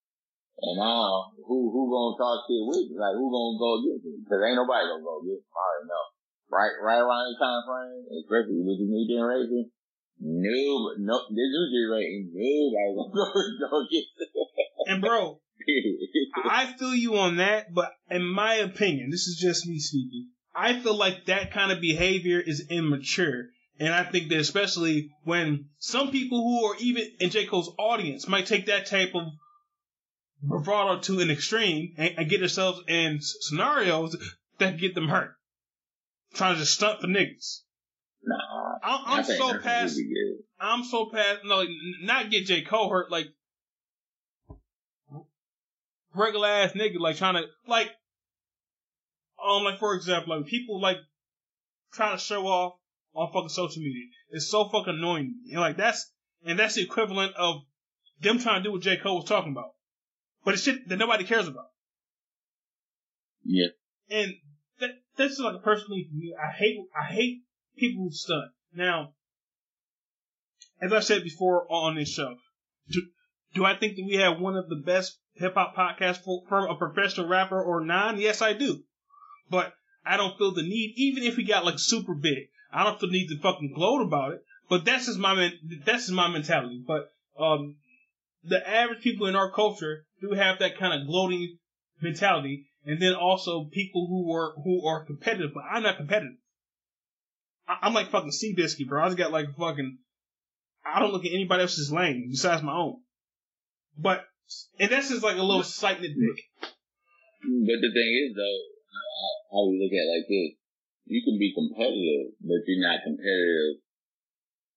And now, who, who gonna talk shit with me? Like, who gonna go get me? Cause ain't nobody gonna go get me. I already know. Right, right around this time frame, especially with the new generation, no, no, this new generation, nobody gonna *laughs* go, go get And bro. *laughs* I feel you on that, but in my opinion, this is just me speaking. I feel like that kind of behavior is immature. And I think that especially when some people who are even in J. Cole's audience might take that type of bravado to an extreme and, and get themselves in scenarios that get them hurt. Trying to just stunt for niggas. nah, I'm, I I'm think so past. I'm so past no, like, not get J. Cole hurt, like regular ass nigga, like trying to like um like for example, like people like trying to show off on fucking social media. It's so fucking annoying. And like that's and that's the equivalent of them trying to do what J. Cole was talking about. But it's shit that nobody cares about. Yeah. And that that's just like a personal thing for me. I hate I hate people who stunt. Now, as I said before on this show, do, do I think that we have one of the best hip hop podcast from a professional rapper or non? Yes, I do. But I don't feel the need, even if we got like super big, I don't feel the need to fucking gloat about it. But that's just my men, that's just my mentality. But um, the average people in our culture do have that kind of gloating mentality, and then also people who are who are competitive. But I'm not competitive. I, I'm like fucking Seabiscuit, bro. I just got like fucking. I don't look at anybody else's lane besides my own. But and that's just like a little slight nitpick. But the thing is, though, how we look at it like this, you can be competitive, but you're not competitive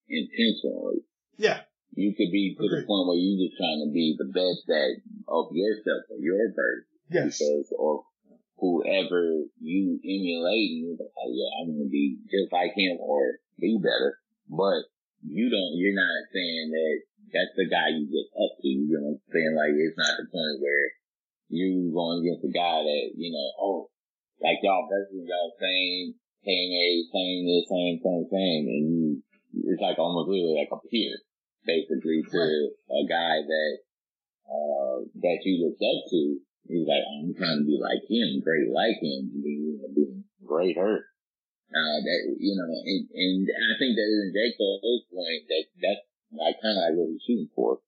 intentionally. Yeah. You could be to the point where you're just trying to be the best at of yourself or your version. Yes. Because or whoever you emulate, you're like, oh, yeah, I'm gonna be just like him or be better. But you don't. You're not saying that that's the guy you get up to. You know what I'm saying? Like it's not the point where you going against a guy that you know. Oh, like y'all versus y'all same same age, same this, same same same, and you. It's like almost really like a peer, basically, to a guy that uh that you looked up to. He's like, I'm trying to be like him, great like him, and you know, being great hurt. Uh, that you know, and, and I think that in J Cole's point, that that's like kind of what he's shooting for.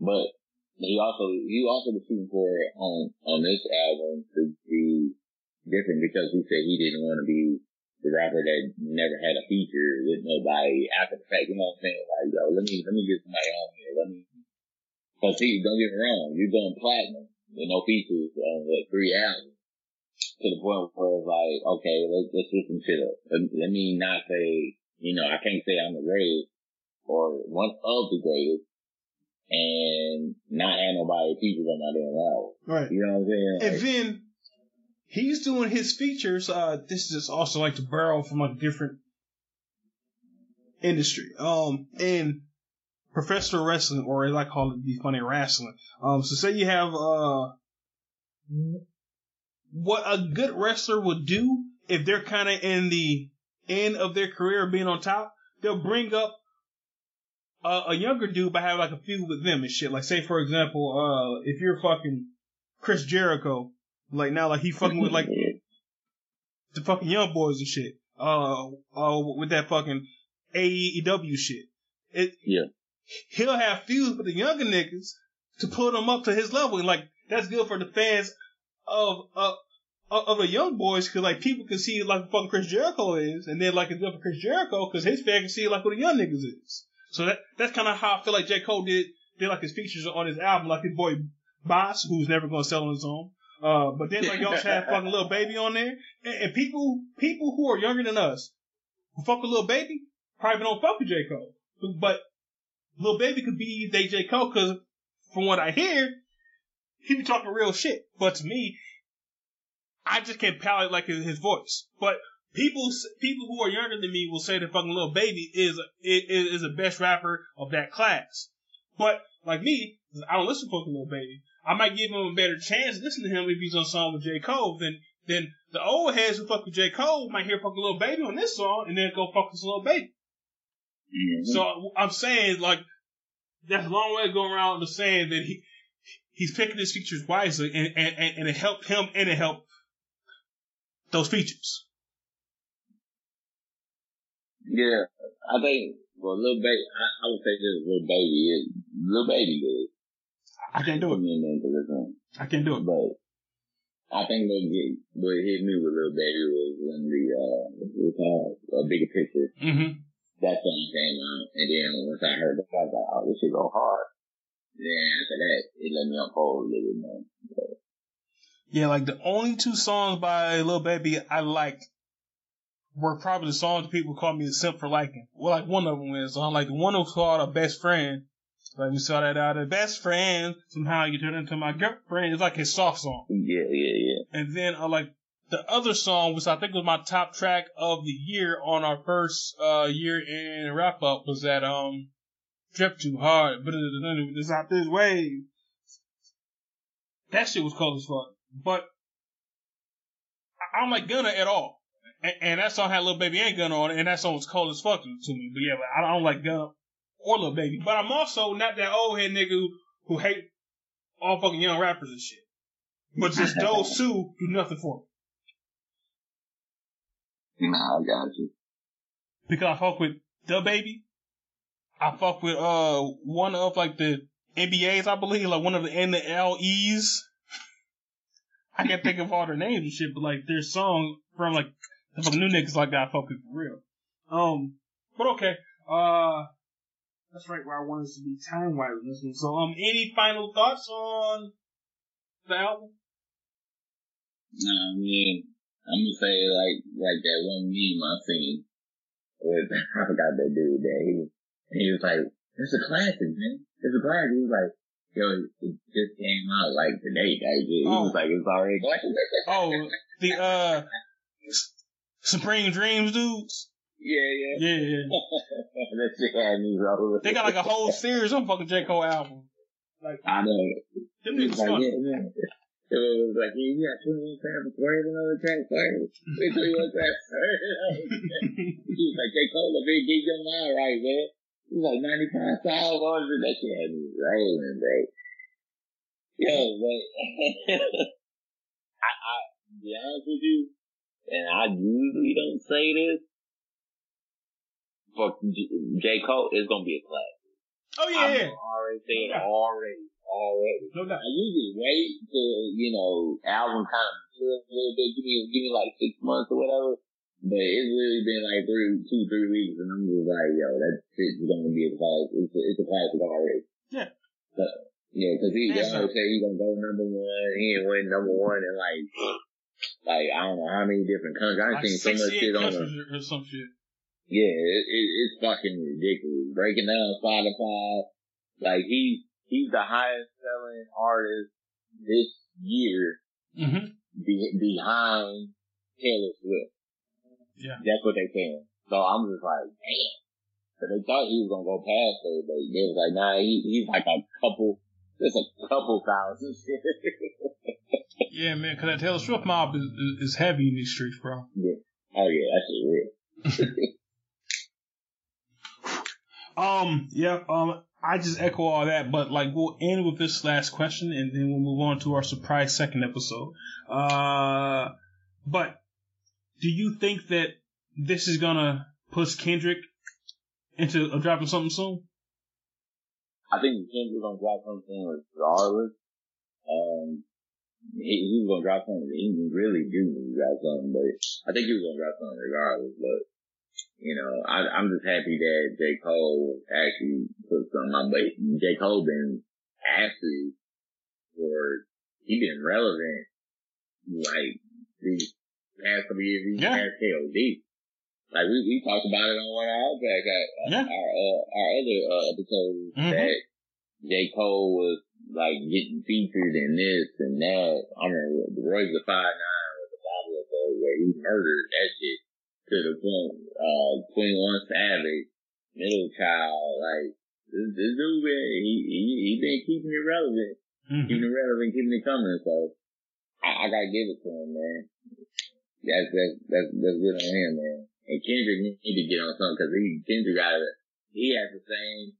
But he also he also was shooting for on on this album to be different because he said he didn't want to be the rapper that never had a feature with nobody after the fact. You know what I'm saying? Like, yo, let me let me get somebody on here. Let me. Cause see, don't get me wrong, you're going platinum with no features on the three albums to the point where it's like, okay, let's, let's switch some shit. Let, let me not say, you know, I can't say I'm the greatest or one of the greatest and not have nobody features on my damn album. Right. You know what I'm saying? And Like, then he's doing his features. Uh, this is also like to borrow from a different industry. Um, in professional wrestling, or as I call it, the funny wrestling. Um, so say you have uh, what a good wrestler would do if they're kind of in the end of their career, being on top. They'll bring up a, a younger dude, but have like a feud with them and shit. Like say for example, uh, if you're fucking Chris Jericho, like now, like he fucking with like the fucking young boys and shit. Uh, uh, with that fucking AEW shit. It, Yeah. He'll have feuds with the younger niggas to put them up to his level, and like that's good for the fans of of of the young boys, because like people can see like fucking Chris Jericho is, and then like it's good for Chris Jericho because his fans can see like what the young niggas is. So that that's kind of how I feel like J Cole did did like his features on his album, like his boy Bas, who's never gonna sell on his own. Uh, but then like also have fucking Lil Baby on there, and, and people people who are younger than us who fuck with Lil Baby probably don't fuck with J Cole, but Lil Baby could be they J Cole because from what I hear, he be talking real shit. But to me, I just can't palate like his voice. But people people who are younger than me will say that fucking Lil Baby is is, is the best rapper of that class. But like me, I don't listen to fucking Lil Baby. I might give him a better chance to listen to him if he's on a song with J. Cole than than the old heads who fuck with J. Cole might hear fucking Lil Baby on this song and then go fuck with Lil Baby. Mhm. So I'm saying like that's a long way going around to saying that he he's picking his features wisely and, and, and it helped him and it helped those features. Yeah, I think well, Lil Baby. I, I would say this Lil Baby is Lil Baby good. I can't do it. me in into this one, I can't do it. but I think what get what hit me with Lil Baby was when the uh was called a bigger picture. Mm-hmm. That song came out, and then once I heard it, I was like, oh, this should go hard. Then after that, it let me unfold a little bit more. Yeah, like the only two songs by Lil Baby I liked were probably the songs people call me a simp for liking. Well, like one of them is on like the one was called a best friend. Like we saw that out of best friend. Somehow you turn into my girlfriend. It's like a soft song. Yeah, yeah, yeah. And then uh, like the other song, which I think was my top track of the year on our first uh year in wrap up, was that um Drip Too Hard, but it's out this way. That shit was cold as fuck. But I don't like Gunna at all. And, and that song had Lil Baby and Gunna on it, and that song was cold as fuck to me. But yeah, but I don't like Gunna or Lil Baby. But I'm also not that old head nigga who, who hate all fucking young rappers and shit. But just *laughs* those two do nothing for me. Nah, I got you. Because I fuck with the baby. I fuck with uh one of like the NBAs, I believe, like one of the NLEs. I can't think of all their names and shit, but like their song from like fucking new niggas like that I fuck with for real. Um but okay. Uh that's right where I wanted us to be time wise on this one. So um any final thoughts on the album? Nah, I mean, I'm gonna say like like that one meme I seen with *laughs* I forgot that dude that he he was like, It's a classic, man. It's a classic. He was like, Yo, it just came out like today, guys. He Oh. was like, It's already classic. *laughs* *laughs* Oh, the uh, Supreme Dreams dudes. yeah, yeah. Yeah, yeah. *laughs* that shit had me rolling. They got like a whole series on fucking J Cole album. Like I know. them He niggas was like, yeah, yeah. It was like, yeah, you got 21 samples for another track first. Wait till you want that He was like, J. Cole, they get your mind right, man. He was like 95 dollars. That shit had me rolling, bro. Yo, but *laughs* I, I, to be honest with you, and I usually don't say this, for J. Cole, it's gonna be a classic. Oh yeah, I'm yeah. already saying Yeah. already, already. No doubt. I usually wait till, you know, album kind of mature a little bit, give me, give me like six months or whatever. But it's really been like three, two, three weeks and I'm just like, yo, that shit's gonna be a classic. It's a, it's a classic already. Yeah. But, yeah, cause he, they always say he's gonna go number one. He ain't win number one in like, like, I don't know how many different countries. I've Like seen so much shit on him. or some shit. Yeah, it, it, it's fucking ridiculous. Breaking down Spotify, like he he's the highest selling artist this year Mm-hmm. be, behind Taylor Swift. Yeah. That's what they saying. So I'm just like, damn. So they thought he was gonna go past her, but they was like, nah, he, he's like a couple, just a couple thousand. *laughs* Yeah, man, because that Taylor Swift mob is, is, heavy in these streets, bro. yeah. Oh yeah, that shit real. *laughs* Um, yeah, um, I just echo all that, but like we'll end with this last question and then we'll move on to our surprise second episode. Uh, but do you think that this is gonna push Kendrick into uh, dropping something soon? I think Kendrick was gonna drop something regardless. Um, he, he was gonna drop something. He really do need to drop something, but I think he was gonna drop something regardless. But you know, I, I'm just happy that J Cole actually put something on. But J Cole been actually for he been relevant like these past couple years. These Yeah. past KOD. Like we, we talked about it on one of our back, uh, Yeah. our uh, our other uh, episodes Mhm. that J Cole was like getting featured in this and that. I remember the Royce the Five Nine was the bottle of gold where he murdered that shit to the point. Uh, Twenty One Savage, Middle Child, like this, this dude, man, he he he been keeping it relevant, Mhm. keeping it relevant, keeping it coming. So I, I gotta give it to him, man. That's that's that's that's good on him, man. And Kendrick need to get on something because he Kendrick got a, he has the same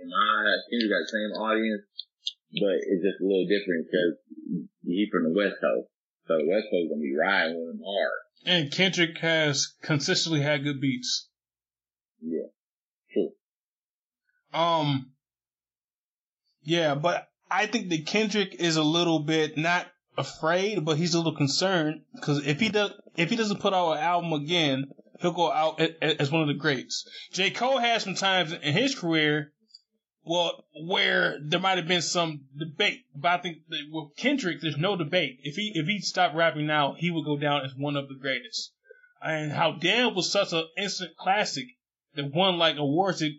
in my eyes, Kendrick got the same audience, but it's just a little different because he's from the West Coast. So the West Coast gonna be riding with him hard. And Kendrick has consistently had good beats. Yeah. True. Um, yeah, but I think that Kendrick is a little bit not afraid, but he's a little concerned because if he does, if he doesn't put out an album again, he'll go out as one of the greats. J. Cole had some times in his career, well, where there might have been some debate, but I think with Kendrick, there's no debate. If he if he stopped rapping now, he would go down as one of the greatest. And how Damn was such an instant classic that won like awards that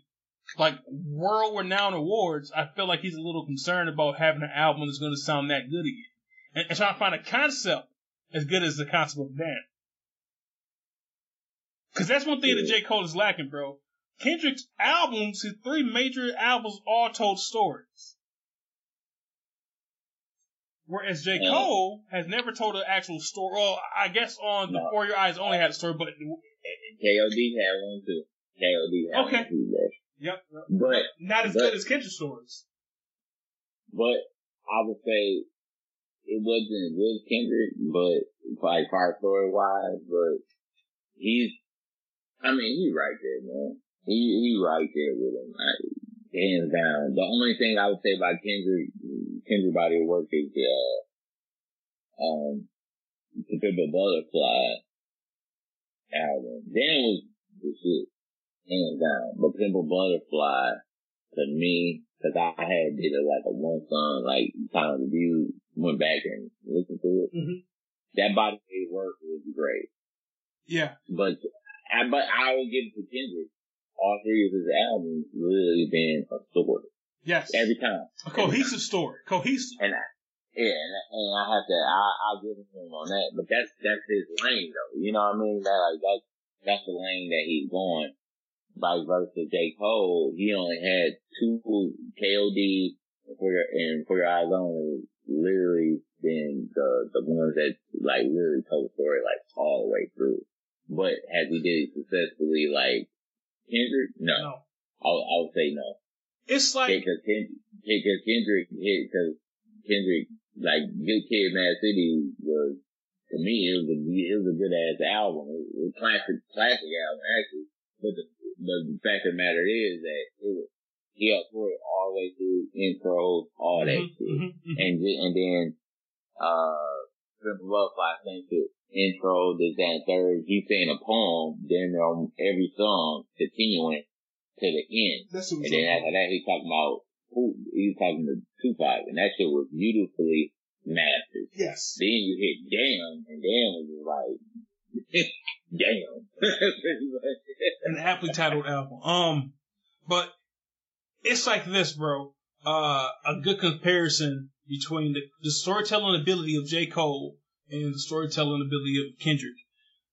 like world renowned awards, I feel like he's a little concerned about having an album that's going to sound that good again. And, and trying to find a concept as good as the concept of Damn. Cause that's one thing that J. Cole is lacking, bro. Kendrick's albums, his three major albums, all told stories. Whereas J. Yeah. Cole has never told an actual story. Well, I guess on the No. For Your Eyes only had a story, but KOD had one too. KOD had Okay. one too, bro. yep, But not as But- good as Kendrick's stories. but I would say it wasn't as good as Kendrick, but like far story wise, but he's I mean, he right there, man. He he right there with him. I, hands down. The only thing I would say about Kendrick Kendrick body of work is uh um the Pimp a Butterfly album. Damn was the shit, hands down. But Pimp a Butterfly to me, cause I had did a, like a one song like kind of review, went back and listened to it. Mhm. that body made work was great. Yeah. But I, but I will give it to Kendrick. All three of his albums really been a story Yes. every time. A cohesive story. Cohesive. And I, yeah, and, and I have to, I, I'll give him on that. But that's, that's his lane though. You know what I mean? That, like, that, that's the lane that he's going. Vice versa, J. Cole, he only had two KOD and for your, and for your eyes only, literally been the, the ones that, like, really told the story, like, all the way through. But has he did it successfully, like, Kendrick? No. No. I, would- I would say no. It's like Because Kendrick, because Kendrick hit, because Kendrick, like, Good Kid, Mad City was, to me, it was a, it was a good ass album. It was a classic, classic album, actually. But the, but the fact of the matter is that it was, he up for it all the way through intros, all that Mhm, shit. mhm, mhm. And, and then, uh, Simple I think it, intro, this, that, and third, he's saying a poem, then on every song, continuing to the end. That's And then after that, he's talking about who he's talking to Tupac, and that shit was beautifully mastered. Yes. Then you hit Damn, and Damn was just like, *laughs* Damn. *laughs* An aptly titled album. Um, but it's like this, bro. Uh, a good comparison between the, the storytelling ability of J. Cole and the storytelling ability of Kendrick.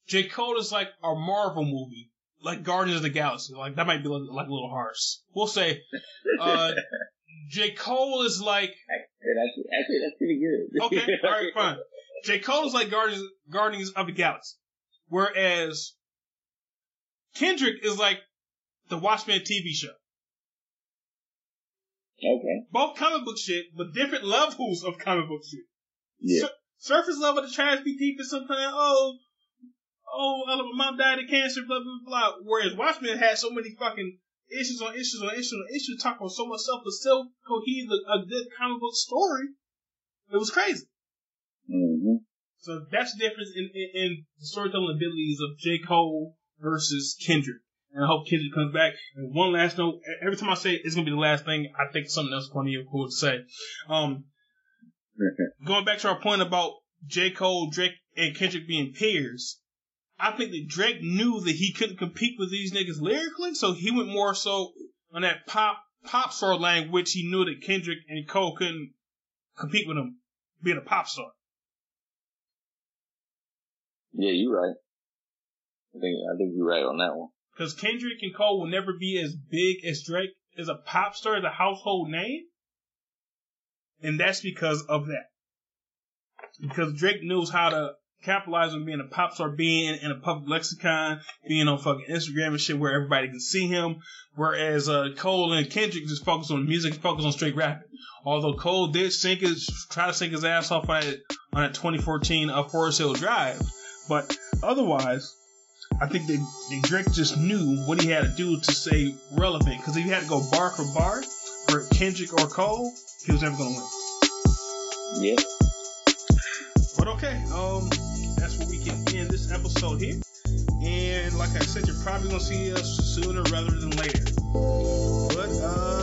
J. Cole is like a Marvel movie, like Guardians of the Galaxy. Like that might be like, like a little harsh. We'll say, *laughs* uh, J. Cole is like actually, that's pretty good. *laughs* Okay, all right, *laughs* fine. J. Cole is like Guardians, Guardians of the Galaxy, whereas Kendrick is like the Watchmen TV show. Okay. Both comic book shit, but different levels of comic book shit. Yeah. Sur- surface level, the trash be deep and something. Oh, oh, my mom died of cancer, blah blah blah. Whereas Watchmen had so many fucking issues on issues on issues on issues, talk about so much stuff, but still cohesive, a, a good comic book story. It was crazy. hmm So that's the difference in, in, in the storytelling abilities of J. Cole versus Kendrick. And I hope Kendrick comes back. And one last note, every time I say it, it's gonna be the last thing, I think something else funny or cool to say. Um, *laughs* going back to our point about J. Cole, Drake, and Kendrick being peers, I think that Drake knew that he couldn't compete with these niggas lyrically, so he went more so on that pop pop star which he knew that Kendrick and Cole couldn't compete with him being a pop star. Yeah, you're right. I think, I think you're right on that one. Because Kendrick and Cole will never be as big as Drake as a pop star, as a household name. And that's because of that. Because Drake knows how to capitalize on being a pop star, being in a public lexicon, being on fucking Instagram and shit where everybody can see him. Whereas uh, Cole and Kendrick just focus on music, focus on straight rapping. Although Cole did sink his, try to sink his ass off on that, on that 2014 uh, Forest Hill Drive. But otherwise, I think that, that Drake just knew what he had to do to stay relevant. Because if he had to go bar for bar for Kendrick or Cole, he was never going to win. Yeah. But okay, um, that's where we can end this episode here. And like I said, you're probably going to see us sooner rather than later. But uh,